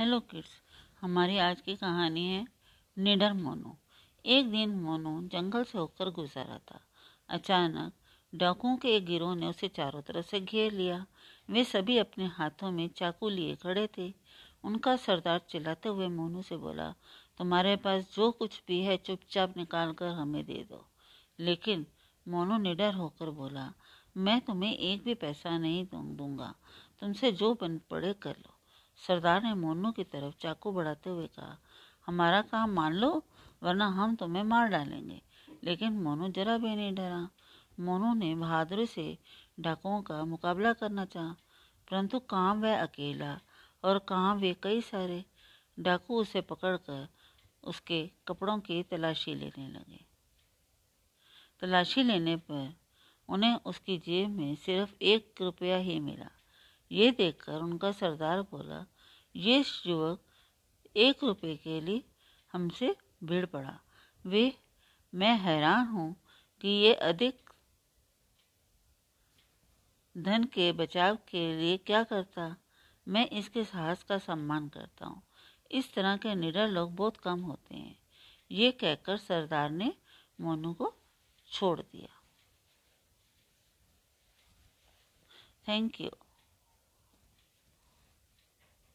Hello kids हमारी आज की कहानी है निडर मोनू। एक दिन मोनू जंगल से होकर गुजरा था। अचानक डाकुओं के एक गिरोह ने उसे चारों तरफ़ से घेर लिया। वे सभी अपने हाथों में चाकू लिए खड़े थे। उनका सरदार चिल्लाते हुए मोनू से बोला, तुम्हारे पास जो कुछ भी है, चुपचाप निकाल कर हमें दे दो। लेकिन मोनू निडर होकर बोला, मैं तुम्हें एक भी पैसा नहीं दूँगा। तुमसे जो बन पड़े कर लो। सरदार ने मोनू की तरफ़ चाकू बढ़ाते हुए कहा, हमारा काम मान लो, वरना हम तुम्हें मार डालेंगे. लेकिन मोनू जरा भी नहीं डरा। मोनू ने बहादुरी से डाकुओं का मुकाबला करना चाहा, परंतु कहाँ वह अकेला और कहाँ वे कई सारे डाकू उसे पकड़कर उसके कपड़ों की तलाशी लेने लगे। तलाशी लेने पर उन्हें उसकी जेब में सिर्फ़ एक रुपया ही मिला। ये देखकर उनका सरदार बोला, ये युवक एक रुपए के लिए हमसे भिड़ पड़ा। वे, मैं हैरान हूँ कि ये अधिक धन के बचाव के लिए क्या करता। मैं इसके साहस का सम्मान करता हूँ। इस तरह के निडर लोग बहुत कम होते हैं। ये कहकर सरदार ने मोनू को छोड़ दिया। Thank you